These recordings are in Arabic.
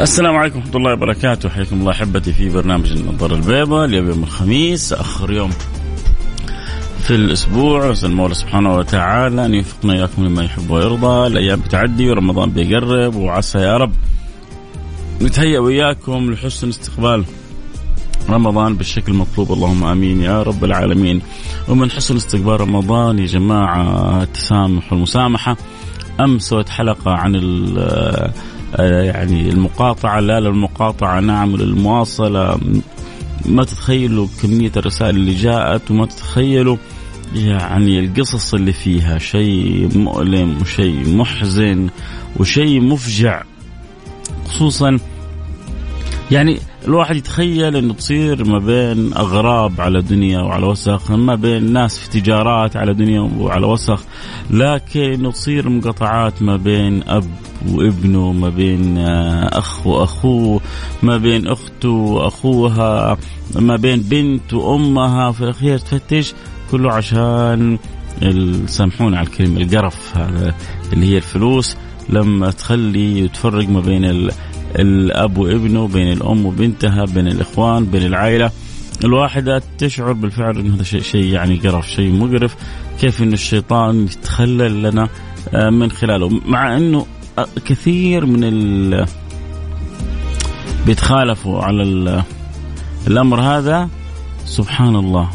السلام عليكم ورحمة الله وبركاته. حياكم الله أحبتي في برنامج النظارة البيضاء اليوم يوم الخميس آخر يوم في الأسبوع. نسأل المولى سبحانه وتعالى أن يوفقنا إياكم لما يحب ويرضى. الأيام بتعدي ورمضان بيقرب. وعسى يا رب نتهيأ وإياكم لحسن استقبال رمضان بالشكل المطلوب. اللهم آمين يا رب العالمين. ومن حسن استقبال رمضان يا جماعة التسامح والمسامحة. أمس سويت حلقه عن يعني المقاطعة لا للمقاطعة نعم للمواصلة. ما تتخيلوا كمية الرسائل اللي جاءت وما تتخيلوا يعني القصص اللي فيها. شيء مؤلم وشيء محزن وشيء مفجع خصوصا يعني الواحد يتخيل إنه تصير ما بين أغراب على دنيا وعلى وسخ، ما بين ناس في تجارات على دنيا وعلى وسخ، لكن تصير مقاطعات ما بين أب وابنه، ما بين آه، أخ وأخوه، ما بين أخته وأخوها، ما بين بنت وأمها، في الأخير تفتش كله عشان سامحونا على الكلمة القرف هذا اللي هي الفلوس لما تخلي وتفرق ما بين الأب وابنه بين الأم وبنتها بين الإخوان بين العائلة. الواحدة تشعر بالفعل انه هذا شيء يعني قرف شيء مقرف. كيف انه الشيطان يتخلل لنا آه، من خلاله؟ مع إنه آه، كثير من ال بيتخالفوا على الأمر هذا. سبحان الله.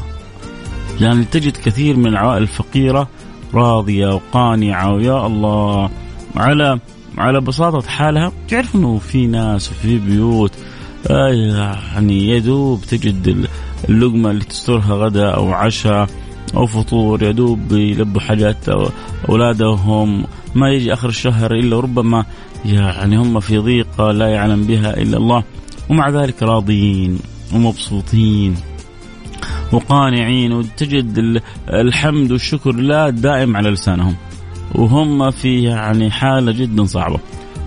يعني تجد كثير من العوائل الفقيرة راضية وقانعة ويا الله. على على بساطة حالها تعرف إنه في ناس وفي بيوت آه، يعني يدوب تجد اللقمة اللي تسترها غدا أو عشاء أو فطور يدوب يلبوا حاجات أولادهم ما يجي آخر الشهر إلا ربما يعني هم في ضيقة لا يعلم بها إلا الله ومع ذلك راضيين ومبسوطين وقانعين وتجد الحمد والشكر لا دائم على لسانهم. وهم في يعني حالة جدا صعبة.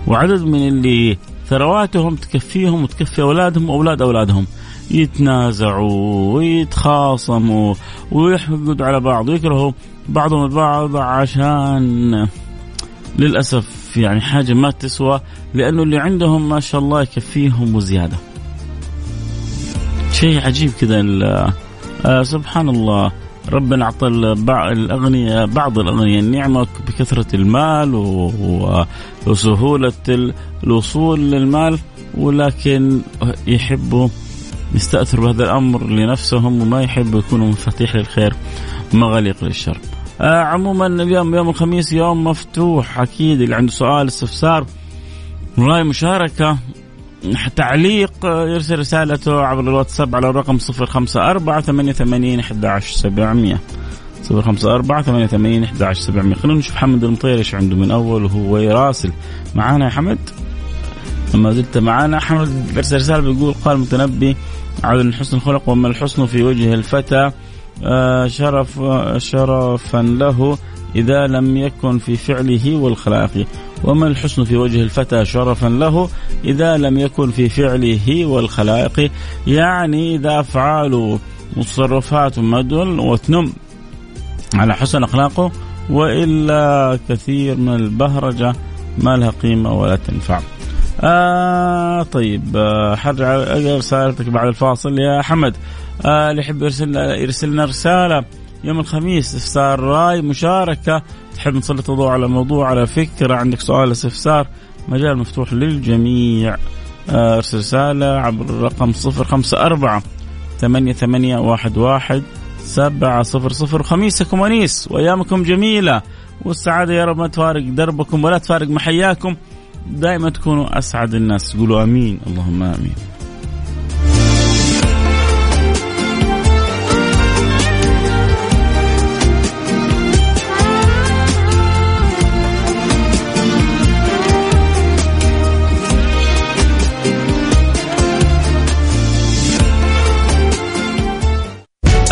وعدد من اللي ثرواتهم تكفيهم وتكفي أولادهم وأولاد أولادهم. يتنازعوا ويتخاصموا ويحقدوا على بعض ويكرهوا بعضهم البعض عشان للأسف يعني حاجة ما تسوى لأنه اللي عندهم ما شاء الله يكفيهم وزيادة. شيء عجيب كذا آه سبحان الله. ربنا أعطى الاغنياء بعض الاغنياء النعمه بكثرة المال وسهولة الوصول للمال ولكن يحبوا يستاثروا بهذا الأمر لنفسهم وما يحبوا يكونوا مفاتيح للخير مغاليق للشر. آه عموما اليوم يوم الخميس يوم مفتوح أكيد اللي عنده سؤال استفسار رأي مشاركة تعليق يرسل رسالته عبر الواتساب على الرقم 054 88 11700 054 88 11700 خلينا نشوف حمد المطير إيش عنده من أول وهو يراسل. معانا يا حمد؟ ما زلت معانا حمد ارسل رسالة بيقول قال المتنبي عدل حسن الخلق وما الحسن في وجه الفتى. آه، شرف شرفا له إذا لم يكن في فعله والخلاق. وما الحسن في وجه الفتى شرفا له إذا لم يكن في فعله والخلائق؟ يعني إذا أفعاله وتصرفاته مدل وتنم. على حسن أخلاقه وإلا كثير من البهرجة ما لها قيمة ولا تنفع. آه طيب آه حرجع رسالتك بعد الفاصل يا حمد. آه اللي يحب يرسل يرسلنا رسالة. يوم الخميس استفسار راي مشاركة. تحب نسلط الضوء على موضوع على فكرة؟ عندك سؤال استفسار؟ مجال مفتوح للجميع. آه، أرسل رسالة عبر الرقم صفر خمسة أربعة ثمانية ثمانية واحد واحد سبعة صفر صفر. خميسكم ونيس وأيامكم جميلة. والسعادة يا رب ما تفارق دربكم ولا تفارق محياكم. دائما تكونوا أسعد الناس. قولوا أمين. اللهم آمين.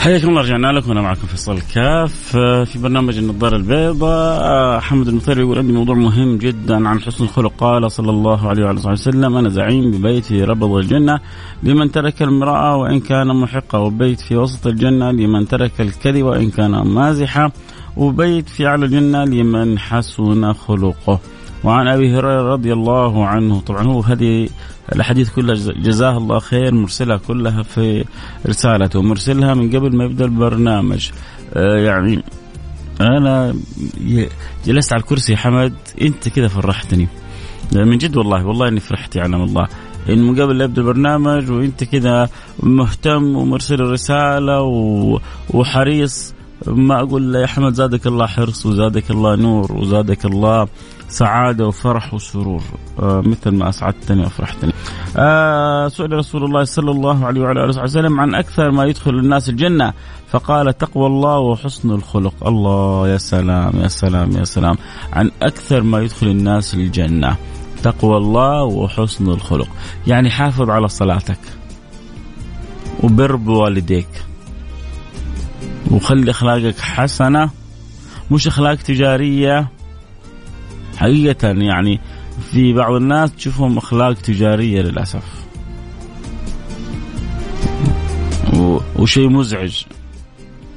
حياكم الله رجعنا لكم. وأنا معكم فيصل الكاف في برنامج النظارة البيضاء حمد المطير يقول عندي موضوع مهم جدا عن حسن الخلق قال صلى الله عليه وعلى وسلم أنا زعيم ببيتي ربض الجنة لمن ترك المرأة وإن كان محقه وبيت في وسط الجنة لمن ترك الكذب وإن كان مازحا وبيت في اعلى الجنة لمن حسن خلقه. وعن أبي هريرة رضي الله عنه. طبعا هو هذه الأحاديث كلها جزاه الله خير مرسلها كلها في رسالته مرسلها من قبل ما يبدأ البرنامج. آه يعني أنا جلست على الكرسي حمد أنت كذا فرحتني. من جد والله والله إني فرحت يعلم الله. إن من قبل لا يبدأ البرنامج وأنت كذا مهتم ومرسل الرساله وحريص ما أقول يا حمد زادك الله حرص وزادك الله نور وزادك الله سعادة وفرح وسرور آه مثل ما أسعدتني وأفرحتني. آه سئل رسول الله صلى الله عليه وعلى آله وسلم عن أكثر ما يدخل الناس الجنة فقال تقوى الله وحسن الخلق، الله يا سلام يا سلام يا سلام عن أكثر ما يدخل الناس الجنة. تقوى الله وحسن الخلق، يعني حافظ على صلاتك. وبر بوالديك. وخلي أخلاقك حسنة مش أخلاق تجارية حقيقة يعني في بعض الناس تشوفهم أخلاق تجارية للأسف. وشيء مزعج.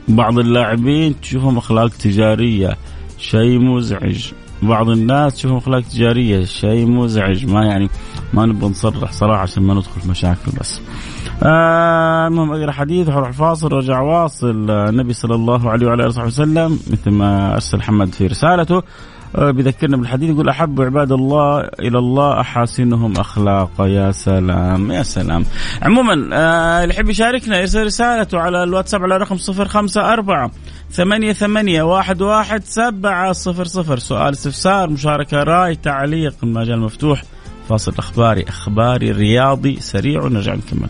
بعض اللاعبين تشوفهم أخلاق تجارية شيء مزعج. بعض الناس تشوفهم أخلاق تجارية شيء مزعج. ما يعني ما نبغى نصرح صراحة عشان ما ندخل في مشاكل بس. آه المهم أقرأ حديث وحروح فاصل رجع واصل النبي صلى الله عليه وعلى آله وسلم مثل ما أرسل محمد في رسالته. آه، بيذكرنا بالحديث يقول أحب عباد الله إلى الله أحاسنهم اخلاقا يا سلام يا سلام. عموما آه، اللي يحب يشاركنا يرسل رسالته على الواتساب على رقم 054 ثمانية ثمانية واحد واحد سبعة صفر صفر. سؤال استفسار مشاركة رأي تعليق المجال مفتوح فاصل أخباري أخباري رياضي سريع. ونرجع نكمل.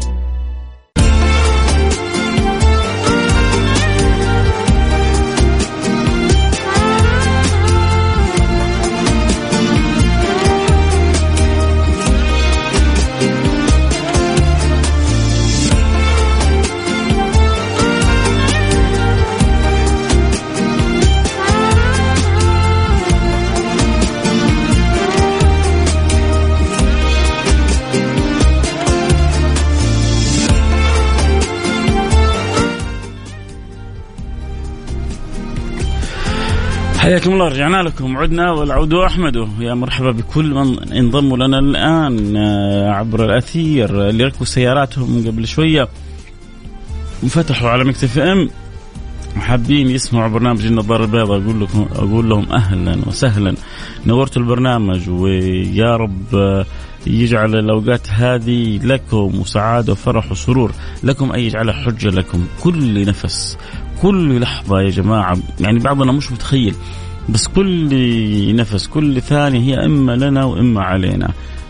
حياكم الله رجعنا لكم. عدنا والعود احمد يا مرحبا بكل من انضموا لنا الآن آه، عبر الأثير اللي ركبوا سياراتهم قبل شوية. وفتحوا على مكتب إم. وحابين يسمعوا برنامج النظارة البيضاء. أقول لكم أقول لهم أهلا وسهلا. نورتوا البرنامج ويا رب آه، يجعل الأوقات هذه لكم وسعاده وفرح وسرور. لكم اي يجعلها حجة لكم كل نفس. كل لحظة يا جماعة يعني بعضنا مش متخيل بس كل نفس كل ثانية هي إما لنا وإما علينا.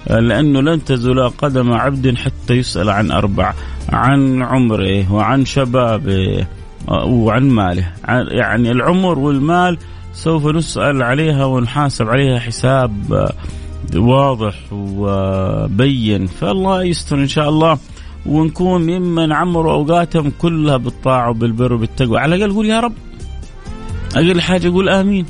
لأنه لن تزول قدم عبد حتى يسأل عن أربع عن عمره وعن شبابه وعن ماله. يعني العمر والمال سوف نسأل عليها ونحاسب عليها حساب واضح وبين. فالله يستر إن شاء الله. ونكون ممن عمروا أوقاتهم كلها بالطاعة وبالبر وبالتقوى. على الأقل قول يا رب. أقل حاجة قول آمين.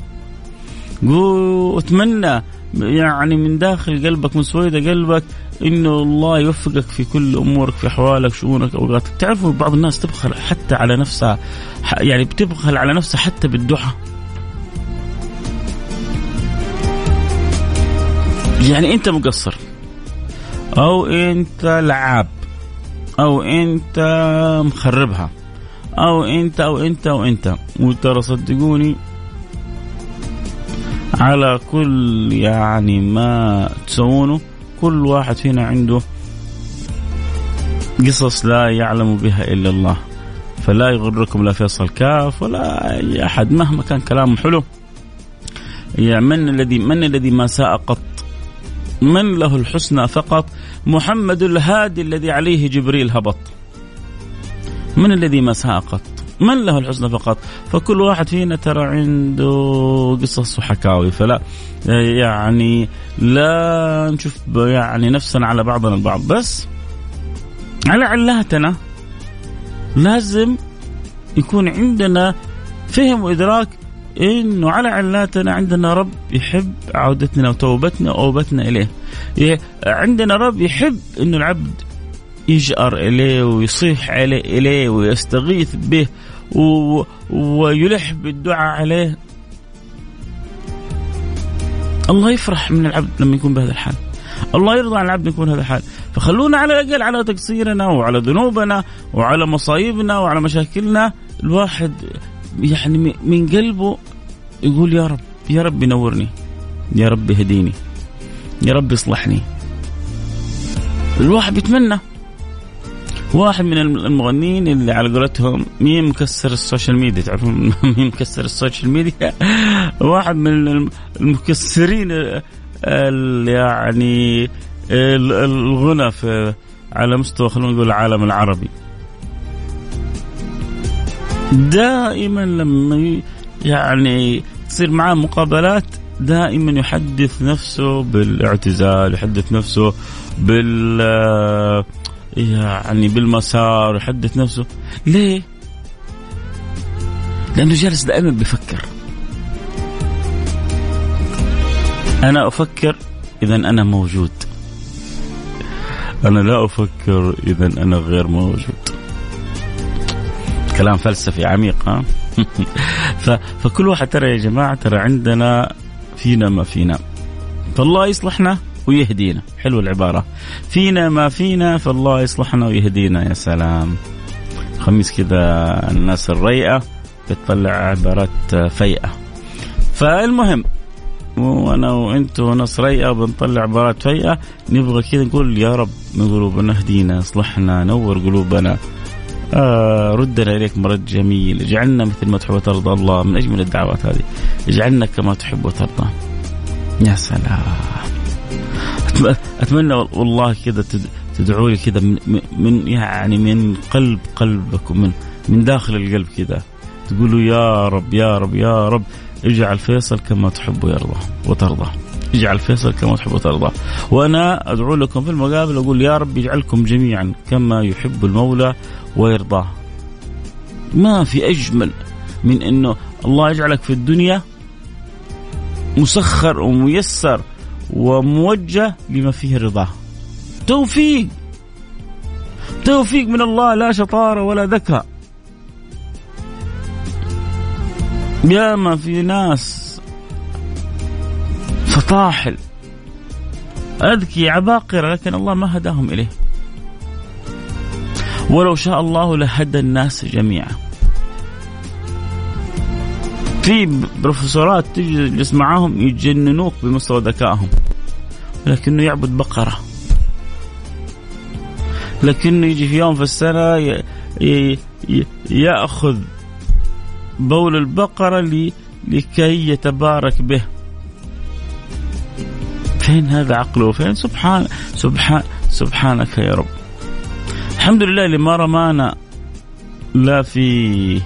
قول أتمنى يعني من داخل قلبك من سويد قلبك إنه الله يوفقك في كل أمورك في أحوالك شؤونك أوقاتك. تعرفوا بعض الناس تبخل حتى على نفسها يعني بتبخل على نفسها حتى بالدعاء. يعني أنت مقصر أو أنت لعاب. أو أنت مخربها. أو أنت أو أنت أو أنت. وترى صدقوني على كل يعني ما تسوونه. كل واحد فينا عنده قصص لا يعلم بها إلا الله. فلا يغركم لا فيصل كاف ولا أي أحد. مهما كان كلامه حلو. يعني من الذي من الذي ما ساء قط من له الحسنى فقط؟ محمد الهادي الذي عليه جبريل هبط. من الذي ما ساء قط؟ من له الحسنى فقط؟ فكل واحد فينا ترى عنده قصص وحكاوي. فلا يعني لا نشوف يعني نفسنا على بعضنا البعض. بس على علاتنا لازم يكون عندنا فهم وإدراك إنه على علاتنا عندنا رب يحب عودتنا وتوبتنا وأوبتنا إليه. عندنا رب يحب إنه العبد يجأر إليه ويصيح عليه إليه ويستغيث به و... ويلح بالدعاء عليه. الله يفرح من العبد لما يكون بهذا الحال. الله يرضى عن العبد يكون هذا الحال فخلونا على الأقل على تقصيرنا وعلى ذنوبنا وعلى مصايبنا وعلى مشاكلنا الواحد يعني من قلبه يقول يا رب يا رب نورني يا رب اهديني يا رب اصلحني الواحد بيتمنى واحد من المغنيين اللي على قولتهم مين مكسر ال social media؟ تعرفون مين مكسر ال social media؟ واحد من المكسرين يعني الغنى في على مستوى خلينا نقول العالم العربي. دائما لما يعني تصير معاه مقابلات دائما يحدث نفسه بالاعتزال يحدث نفسه بال يعني بالمسار يحدث نفسه. ليه؟ لأنه جالس دائما بيفكر أنا أفكر إذا أنا موجود. أنا لا أفكر إذا أنا غير موجود. كلام فلسفي عميق ها؟ فكل واحد ترى يا جماعة ترى عندنا فينا ما فينا. فالله يصلحنا ويهدينا. حلو العبارة. فينا ما فينا فالله يصلحنا ويهدينا يا سلام. خميس كذا الناس الريئة بتطلع عبارات فيئة. فالمهم وأنا وانت وناس ريئة بنطلع عبارات فيئة نبغى كذا نقول يا رب من قلوبنا اهدينا اصلحنا نور قلوبنا. آه ردنا إليك مرد جميل. اجعلنا مثل ما تحب وترضى. الله من أجمل الدعوات هذه. اجعلنا كما تحب وترضى. يا سلام. أتمنى والله كذا تدعوا لي كذا من, من يعني من قلب قلبك ومن من داخل القلب كذا. تقولوا يا رب يا رب يا رب. اجعل فيصل كما تحب ويرضى وترضى. اجعل فيصل كما تحب وترضى. وأنا أدعو لكم في المقابل أقول يا رب يجعلكم جميعا كما يحب المولى ويرضاه ما في أجمل من إنه الله يجعلك في الدنيا مسخر وميسر وموجه لما فيه رضاه توفيق. توفيق من الله لا شطارة ولا ذكاء يا ما في ناس فطاحل. أذكي عباقرة لكن الله ما هداهم إليه. ولو شاء الله لهدى الناس جميعا. في بروفيسورات تجلس معاهم يجننوك بمستوى ذكائهم. لكنه يعبد بقرة. لكنه يجي في يوم في السنة يأخذ بول البقرة لكي يتبارك به. فين هذا عقله؟ فين؟ سبحان سبحان سبحانك يا رب. الحمد لله اللي ما رمانا لا في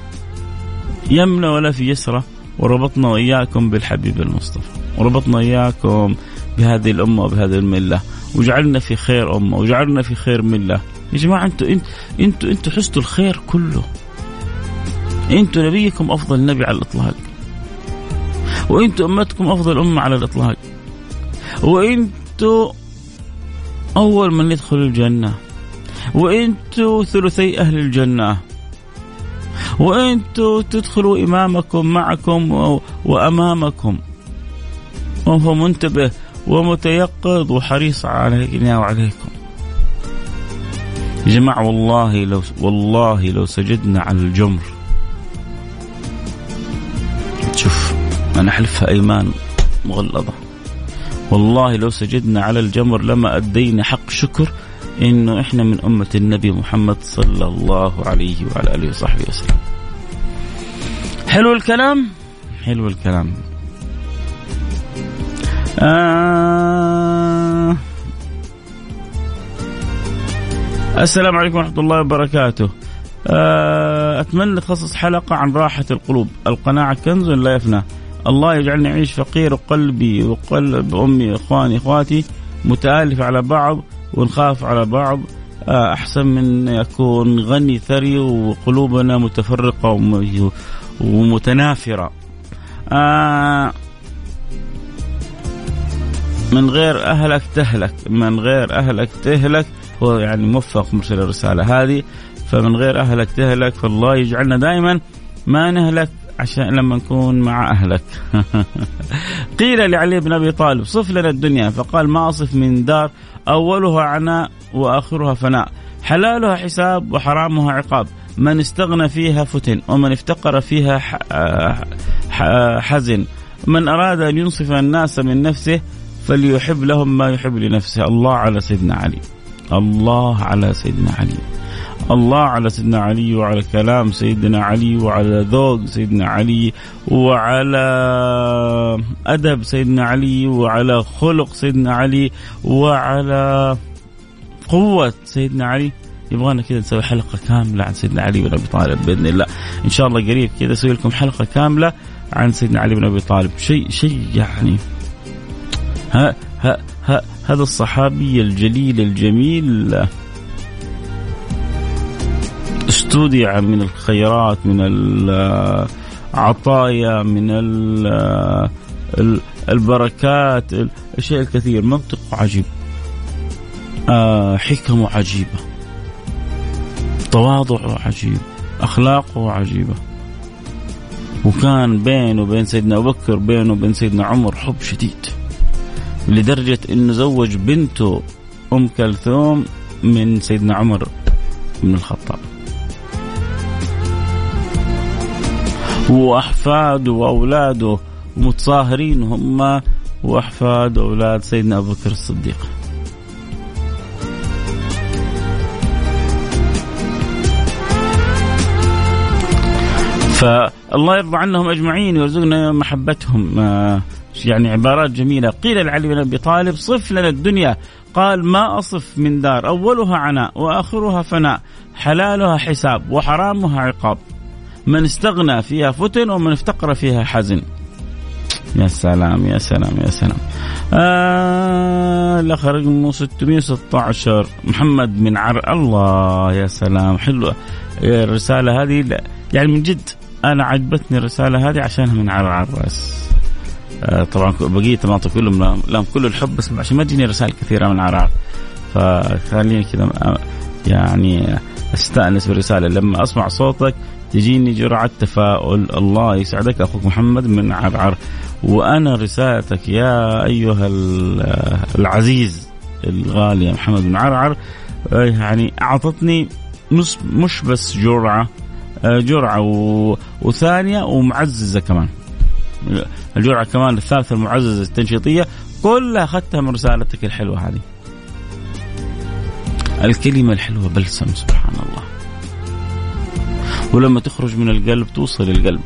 يمنى ولا في يسرى وربطنا وإياكم بالحبيب المصطفى وربطنا إياكم بهذه الأمة وبهذه الملة وجعلنا في خير أمة وجعلنا في خير ملة. يا جماعة أنتوا أنتوا أنتوا حستوا الخير كله. أنتم نبيكم أفضل نبي على الإطلاق. وأنتم أمتكم أفضل أمة على الإطلاق. وأنتم أول من يدخل الجنة. وأنتم ثلثي أهل الجنة. وأنتم تدخلوا إمامكم معكم وأمامكم. وهو منتبه ومتيقظ وحريص علينا وعليكم. يا جماعة والله لو والله لو سجدنا على الجمر. شوف أنا أحلفها أيمان مغلظة. والله لو سجدنا على الجمر لما أدينا حق شكر إنه إحنا من أمة النبي محمد صلى الله عليه وعلى آله وصحبه وسلم. حلو الكلام؟ حلو الكلام. آه. السلام عليكم ورحمة الله وبركاته. آه أتمنى تخصص حلقة عن راحة القلوب. القناعة كنز لا يفنى. الله يجعلني أعيش فقير وقلبي وقلب أمي وإخواني إخواتي متآلف على بعض. ونخاف على بعض. آه أحسن من يكون غني ثري وقلوبنا متفرقة ومتنافرة. آه من غير أهلك تهلك. من غير أهلك تهلك هو يعني موفق مرسل الرسالة هذه. فمن غير أهلك تهلك فالله يجعلنا دائما ما نهلك عشان لما نكون مع أهلك. قيل لعلي بن أبي طالب صف لنا الدنيا. فقال ما أصف من دار أولها عناء وآخرها فناء. حلالها حساب وحرامها عقاب. من استغنى فيها فتن ومن افتقر فيها حزن. من أراد أن ينصف الناس من نفسه فليحب لهم ما يحب لنفسه. الله على سيدنا علي. الله على سيدنا علي. الله على سيدنا علي وعلى كلام سيدنا علي وعلى ذوق سيدنا علي وعلى أدب سيدنا علي وعلى خلق سيدنا علي وعلى قوة سيدنا علي. يبغانا كذا نسوي حلقة كاملة عن سيدنا علي بن أبي طالب بإذن الله. إن شاء الله قريب كذا أسوي لكم حلقة كاملة عن سيدنا علي بن أبي طالب. شيء شيء يعني. ها ها ها هذا الصحابي الجليل الجميل. استودع من الخيرات من العطايا من البركات الشيء الكثير. منطق عجيب. آه، حكمه عجيبة. تواضعه عجيب. أخلاقه عجيبة. وكان بينه وبين سيدنا أبو بكر بينه وبين سيدنا عمر حب شديد. لدرجة أنه زوج بنته أم كلثوم من سيدنا عمر بن الخطاب. وأحفاده وأولاده متصاهرين هم وأحفاد أولاد سيدنا أبو بكر الصديق. فالله يرضى عنهم أجمعين ويرزقنا محبتهم. آه، يعني عبارات جميلة. قيل لعلي بن أبي طالب صف لنا الدنيا. قال ما أصف من دار أولها عناء وآخرها فناء حلالها حساب وحرامها عقاب. من استغنى فيها فتن ومن افتقر فيها حزن. يا سلام يا سلام يا سلام. آه الأخ رقم 616 محمد من عر الله يا سلام. حلوة. الرسالة هذه يعني من جد أنا عجبتني الرسالة هذه عشانها من عرعر بس. آه طبعا بقية المناطق كلهم لهم كل الحب بس عشان ما تجيني رسائل كثيرة من عرعر فخليني كذا آه، يعني أستأنس بالرسالة. لما أسمع صوتك تجيني جرعة تفاؤل. الله يسعدك أخوك محمد من عرعر وأنا رسالتك يا أيها العزيز الغالي يا محمد بن عرعر آه، يعني أعطتني مش بس جرعة آه، جرعة و... وثانية ومعززة كمان. الجرعة كمان الثالثة المعززة التنشيطية. كلها أخذتها من رسالتك الحلوة هذه. الكلمة الحلوة بلسم سبحان الله. ولما تخرج من القلب توصل القلب.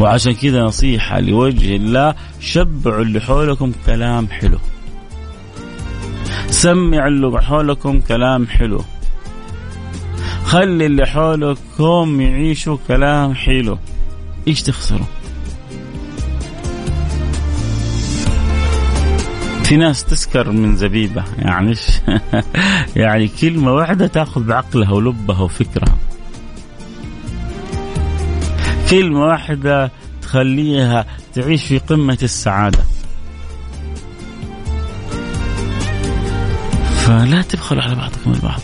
وعشان كذا نصيحة لوجه الله شبعوا اللي حولكم كلام حلو. سمعوا اللي حولكم كلام حلو. خلي اللي حولكم يعيشوا كلام حلو. إيش تخسروا؟ في ناس تسكر من زبيبة يعني يعني كلمة واحدة تأخذ بعقلها ولبها وفكرها. كلمة واحدة تخليها تعيش في قمة السعادة. فلا تبخلوا على بعضكم البعض.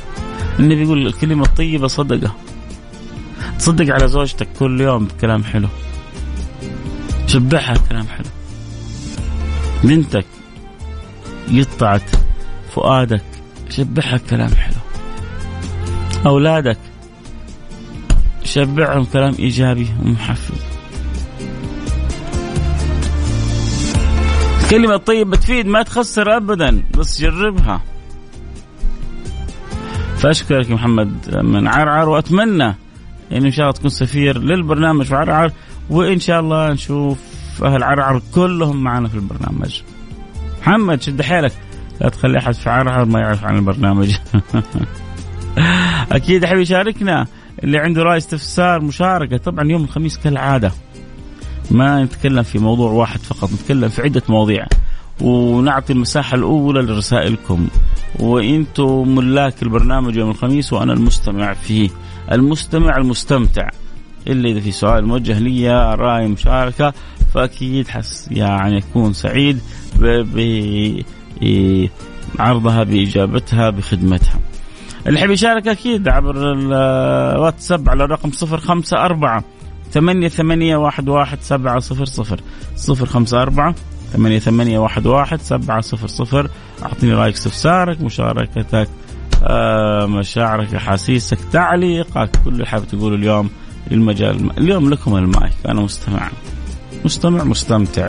النبي يقول الكلمة الطيبة صدقة. تصدق على زوجتك كل يوم بكلام حلو. شبعها كلام حلو. بنتك قطعت فؤادك شبعها كلام حلو. أولادك شبعهم كلام إيجابي ومحفز الكلمة الطيبة تفيد ما تخسر ابدا بس جربها فأشكرك محمد من عرعر وأتمنى انه إن شاء الله تكون سفير للبرنامج في عرعر وإن شاء الله نشوف أهل عرعر كلهم معنا في البرنامج. محمد شد حيلك لا تخلي أحد في عرعر ما يعرف عن البرنامج. أكيد حبي يشاركنا اللي عنده رأي استفسار مشاركة طبعا يوم الخميس كالعادة. ما نتكلم في موضوع واحد فقط نتكلم في عدة مواضيع. ونعطي المساحة الأولى لرسائلكم. وإنتم ملاك البرنامج يوم الخميس وأنا المستمع فيه. المستمع المستمتع. إلا إذا في سؤال موجه لي رأي مشاركة فأكيد حس يعني أكون سعيد بعرضها بإجابتها بخدمتها. اللي يحب يشارك أكيد عبر الواتساب على الرقم 054 ثمانية ثمانية واحد واحد سبعة صفر صفر. صفر خمسة أربعة ثمانية ثمانية واحد واحد سبعة صفر صفر. أعطيني رأيك استفسارك مشاركتك آه مشاعرك أحاسيسك تعليقك كل اللي حابب تقوله اليوم المجال اليوم لكم المايك. أنا مستمع. مستمع مستمتع.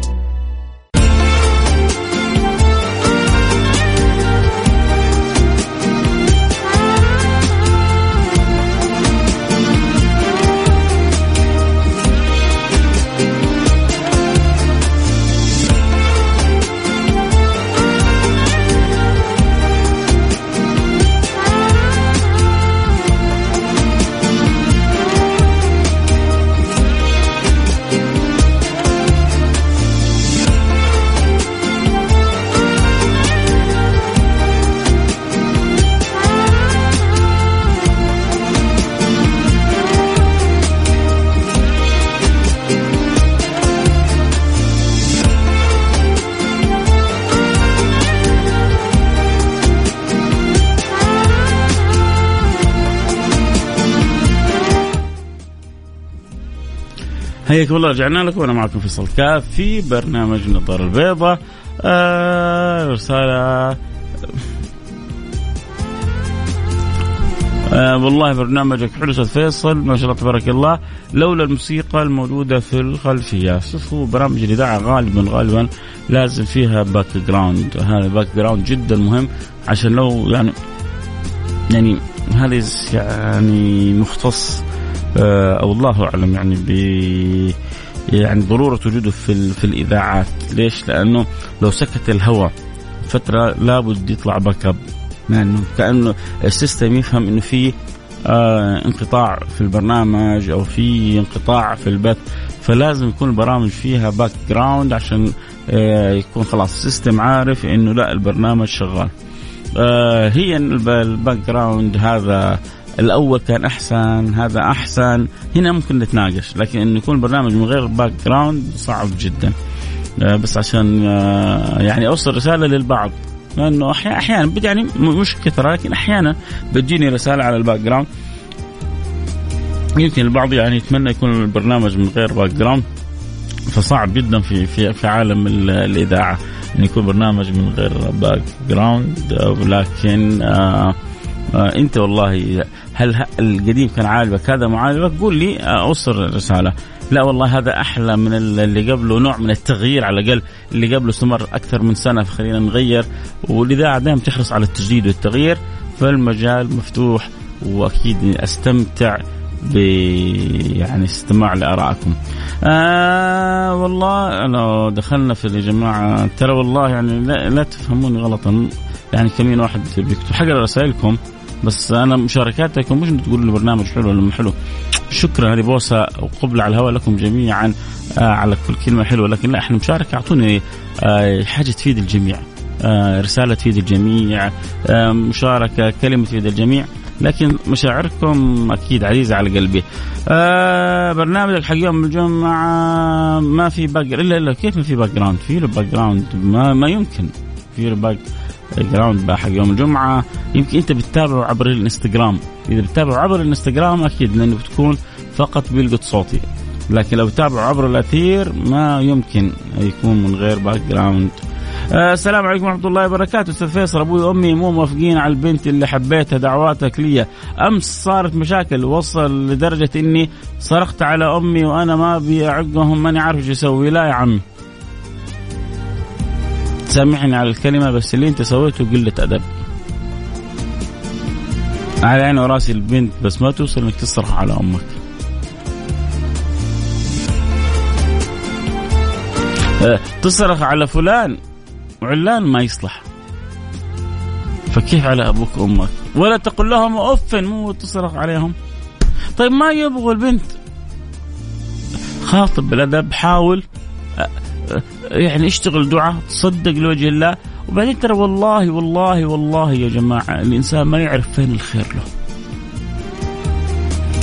حياكم الله رجعنا لكم وأنا معكم فيصل كاف في برنامج النظاره البيضاء آه رسالة. آه والله برنامجك حلو أستاذ فيصل ما شاء الله تبارك الله. لولا الموسيقى الموجودة في الخلفية. شوفوا برامج الاذاعه غالبا غالبا لازم فيها background هذا background جدا مهم عشان لو يعني يعني هذا يعني مختص أو الله أعلم يعني ب يعني ضرورة وجوده في في الإذاعات، ليش؟ لأنه لو سكت الهواء فترة لابد يطلع backup لأنه كأنه ال system يفهم إنه في آه انقطاع في البرنامج أو في انقطاع في البث فلازم يكون البرامج فيها background عشان آه يكون خلاص ال system عارف إنه لا البرنامج شغال. آه هي ال background هذا الأول كان أحسن هذا أحسن. هنا ممكن نتناقش لكن إنه يكون البرنامج من غير background صعب جدا. آه، بس عشان آه، يعني أوصل رسالة للبعض. لأنه أحيانا يعني مش كثرة لكن أحيانا بتجيني رسالة على ال background يمكن البعض يعني يتمنى يكون البرنامج من غير background فصعب جدا في في في عالم الإذاعة ان يكون برنامج من غير background ولكن آه آه انت والله هل القديم كان عاجبك هذا مو عاجبك؟ قول لي آه، أوصل رساله لا والله هذا أحلى من اللي قبله نوع من التغيير على الأقل اللي قبله استمر أكثر من سنة فخلينا نغير. والاذاعه دائما تحرص على التجديد والتغيير فالمجال مفتوح وأكيد أستمتع ب يعني استماع لآرائكم. آه والله لو دخلنا في يا جماعة ترى والله يعني لا, لا تفهموني غلطا. يعني كمين واحد بيكتب حقرا رسائلكم بس أنا مشاركاتكم مش تقولوا لي برنامج حلو ولا مو حلو. شكرا هذه بوسة وقبله على الهواء لكم جميعا. آه على كل كلمة حلوة لكن لا إحنا مشاركة أعطوني آه حاجة تفيد الجميع. آه رسالة تفيد الجميع مشاركة كلمة تفيد الجميع. لكن مشاعركم أكيد عزيزة على قلبي. آه برنامجك حق يوم الجمعة ما في back إلا إلا كيف ما في background؟ في له background ما, ما يمكن. في له background حق يوم الجمعة. يمكن انت بتتابعه عبر الانستغرام. إذا بتتابعه عبر الانستغرام أكيد لأنه بتكون فقط بيلقط صوتي. لكن لو تابعوا عبر الأثير ما يمكن يكون من غير background آه السلام عليكم ورحمة الله وبركاته. أستاذ فيصل أبوي وأمي مو موافقين على البنت اللي حبيتها دعواتك لي أمس صارت مشاكل وصل لدرجة إني صرخت على أمي وأنا ما أبي أعقهم ماني عارف إيش أسوي لا يا عمي. سامحني على الكلمة بس اللي أنت سويته قلة أدب. على عيني وراسي البنت بس ما توصل إنك تصرخ على أمك. أه، تصرخ على فلان وعلان ما يصلح. فكيف على أبوك وأمك؟ ولا تقول لهم أف مو تصرخ عليهم. طيب ما يبغوا البنت. خاطب بالأدب حاول. يعني اشتغل دعاء تصدق لوجه الله. وبعدين ترى والله والله والله يا جماعة الإنسان ما يعرف فين الخير له.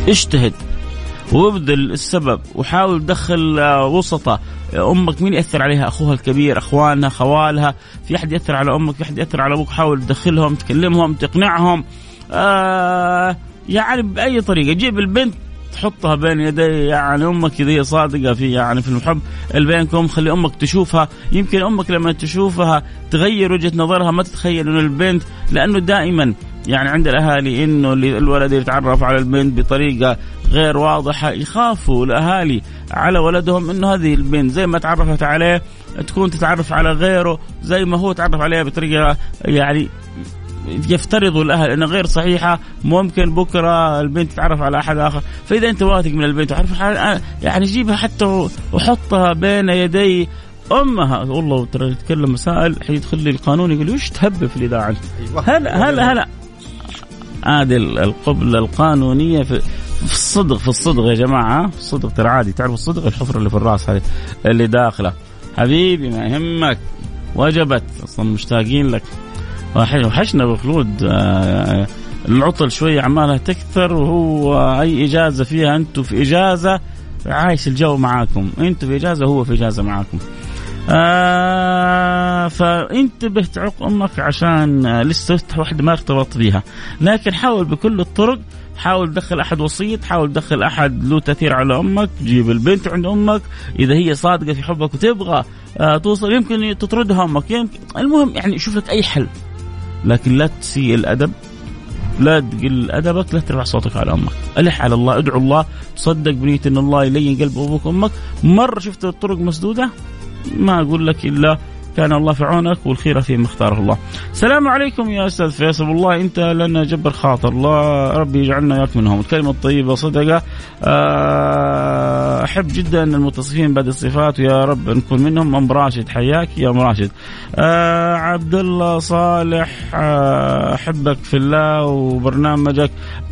اجتهد وابذل السبب وحاول تدخل وسطة. أمك مين يأثر عليها؟ أخوها الكبير أخوانها خوالها. في أحد يأثر على أمك؟ في أحد يأثر على أبوك؟ حاول تدخلهم تكلمهم تقنعهم. آه يعني بأي طريقة. جيب البنت تحطها بين يدي يعني أمك اذا هي صادقة في يعني في المحب اللي بينكم خلي أمك تشوفها. يمكن أمك لما تشوفها تغير وجهة نظرها ما تتخيل إنه البنت لأنه دائما يعني عند الأهالي إنه الولد يتعرف على البنت بطريقة غير واضحة يخافوا الأهالي على ولدهم إنه هذه البنت زي ما تعرفت عليه تكون تتعرف على غيره زي ما هو تعرف عليها بطريقة يعني يفترضوا الأهل إنها غير صحيحة ممكن بكرة البنت تتعرف على أحد آخر. فإذا أنت واثق من البنت وعارف يعني جيبها حتى وحطها بين يدي أمها. والله ترى يتكلم مسائل حيدخل لي القانون يقول وش تهبب في الإذاعة هلا هلا هلا هذه القبلة القانونية في في الصدق في الصدق يا جماعة. في الصدق ترى عادي. تعرف الصدق؟ الحفرة اللي في الرأس هذه اللي داخلة. حبيبي ما يهمك. وجبت. أصلا مشتاقين لك. وحشنا بخلود آه، العطل شوية عمالها تكثر وهو أي إجازة فيها أنتم في إجازة عايش الجو معاكم. أنتم في إجازة هو في إجازة معاكم. آه فانتبه تعق أمك عشان لسه واحدة ما ارتبط بها لكن حاول بكل الطرق حاول تدخل أحد وسيط حاول تدخل أحد له تأثير على أمك جيب البنت عند أمك. إذا هي صادقة في حبك وتبغى آه توصل يمكن تطردها أمك. يمكن المهم يعني شوف لك أي حل. لكن لا تسيء الأدب لا تقل أدبك لا ترفع صوتك على أمك. ألح على الله ادعو الله تصدق بنية إن الله يلين قلب أبوك وأمك. مرة شفت الطرق مسدودة؟ ما أقول لك إلا كان الله في عونك والخير فيما اختاره الله. السلام عليكم يا أستاذ فيصل. والله أنت لنا جبر خاطر. الله ربي يجعلنا إياك منهم. الكلمة الطيبة صدقة. آه، أحب جدا المتصفين بعد الصفات. ويا رب نكون منهم. أم راشد حياك يا أم راشد. آه، عبد الله صالح آه، أحبك في الله وبرنامجك.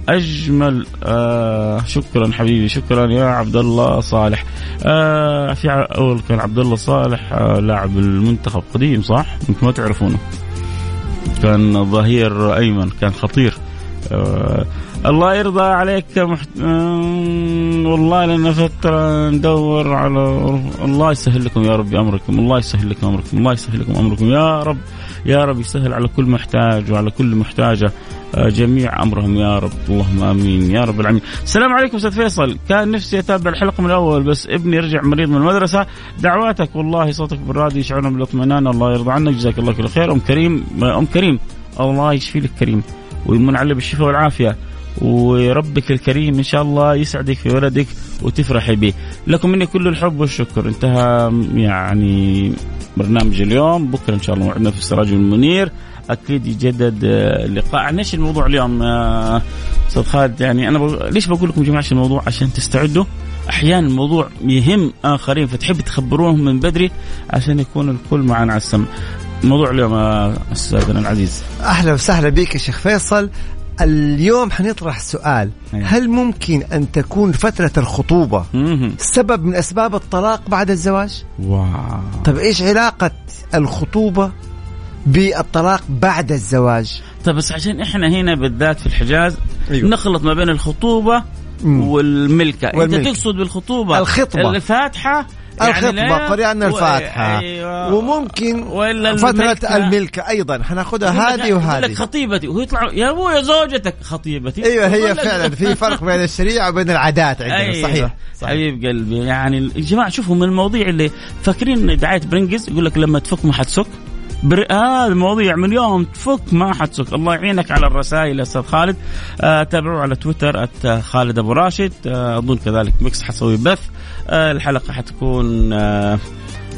أجمل آه شكرا حبيبي شكرا يا عبد الله صالح. آه في أول كان عبد الله صالح آه لاعب المنتخب قديم صح؟ يمكن ما تعرفونه. كان ظهير أيمن كان خطير. آه الله يرضى عليك محت... والله لنا فترة ندور على الله يسهل لكم يا رب أمركم الله يسهل لكم أمركم الله يسهل لكم أمركم يا رب. يا رب يسهل على كل محتاج وعلى كل محتاجة آه، جميع أمرهم. يا رب. اللهم آمين. يا رب العالمين. السلام عليكم أستاذ فيصل، كان نفسي أتابع الحلقة من الأول بس ابني رجع مريض من المدرسة، دعواتك والله صوتك بالراديو يشعرنا بالاطمئنان. الله يرضى عنك. جزاك الله كل خير. أم كريم أم كريم. الله يشفي لك كريم. ويمن عليه بالشفاء والعافية. وربك الكريم إن شاء الله يسعدك في ولدك وتفرحي به. لكم مني كل الحب والشكر. انتهى يعني برنامج اليوم. بكرة إن شاء الله موعدنا في السراج المنير. أكيد يجدد اللقاء. عن إيش الموضوع اليوم؟ أستاذ خالد يعني أنا بقول ليش بقول لكم جماعة الموضوع؟ عشان تستعدوا. أحيانا الموضوع يهم آخرين فتحب تخبروهم من بدري عشان يكون الكل معنا على السمع. موضوع اليوم أستاذنا العزيز. أهلا وسهلا بك يا شيخ فيصل. اليوم حنطرح سؤال. هل ممكن أن تكون فترة الخطوبة. سبب من أسباب الطلاق بعد الزواج واو. طيب إيش علاقة الخطوبة بالطلاق بعد الزواج طيب بس عشان إحنا هنا بالذات في الحجاز أيوه. نخلط ما بين الخطوبة والملكه والملكة. أنت تقصد بالخطوبة الخطبة الفاتحة يعني الخطبه قرانا الفاتحة. أيوة. وممكن وإلا فترة الملكه أيضا. حناخذها هذه وهذه. خطيبتي. وهو يطلع يا ابويا زوجتك خطيبتي. أيوه هي فعلا. في فرق بين الشريعة وبين العادات عندنا. أيوة. صحيح, صحيح. حبيب قلبي يعني يا جماعة شوفوا من المواضيع اللي فاكرين دعاية برنجز يقول لك لما تفك ما حتسك بر... هذه المواضيع من يوم تفك ما حتسك الله يعينك على الرسائل يا أستاذ خالد. آه تابعوه على تويتر خالد أبو راشد. آه أظن كذلك ميكس حسوي بث. آه الحلقة حتكون آه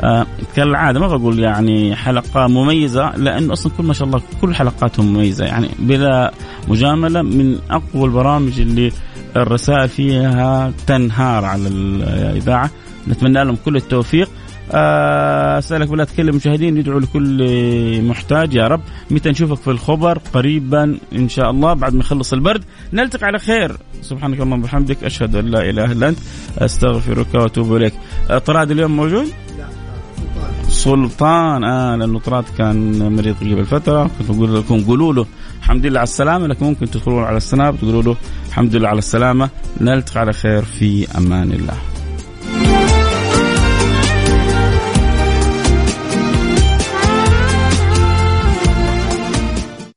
آه كالعادة. ما بقول يعني حلقة مميزة لأنه أصلا كل ما شاء الله كل حلقاتهم مميزة. يعني بلا مجاملة من أقوى البرامج اللي الرسائل فيها تنهار على الإذاعة. نتمنى لهم كل التوفيق. آه، أسألك بالله تكلم المشاهدين يدعوا لكل محتاج. يا رب متى نشوفك في الخبر؟ قريبا إن شاء الله بعد ما يخلص البرد. نلتقي على خير. سبحانك اللهم وبحمدك أشهد أن لا إله إلا أنت أستغفرك وأتوب إليك. آه، طراد اليوم موجود؟ سلطان. آه لأنه طراد كان مريض قبل فترة. كنت بقول لكم قولوا له الحمد لله على السلامة. لكن ممكن تدخلون على السناب تقولوا له الحمد لله على السلامة. نلتقي على خير. في أمان الله.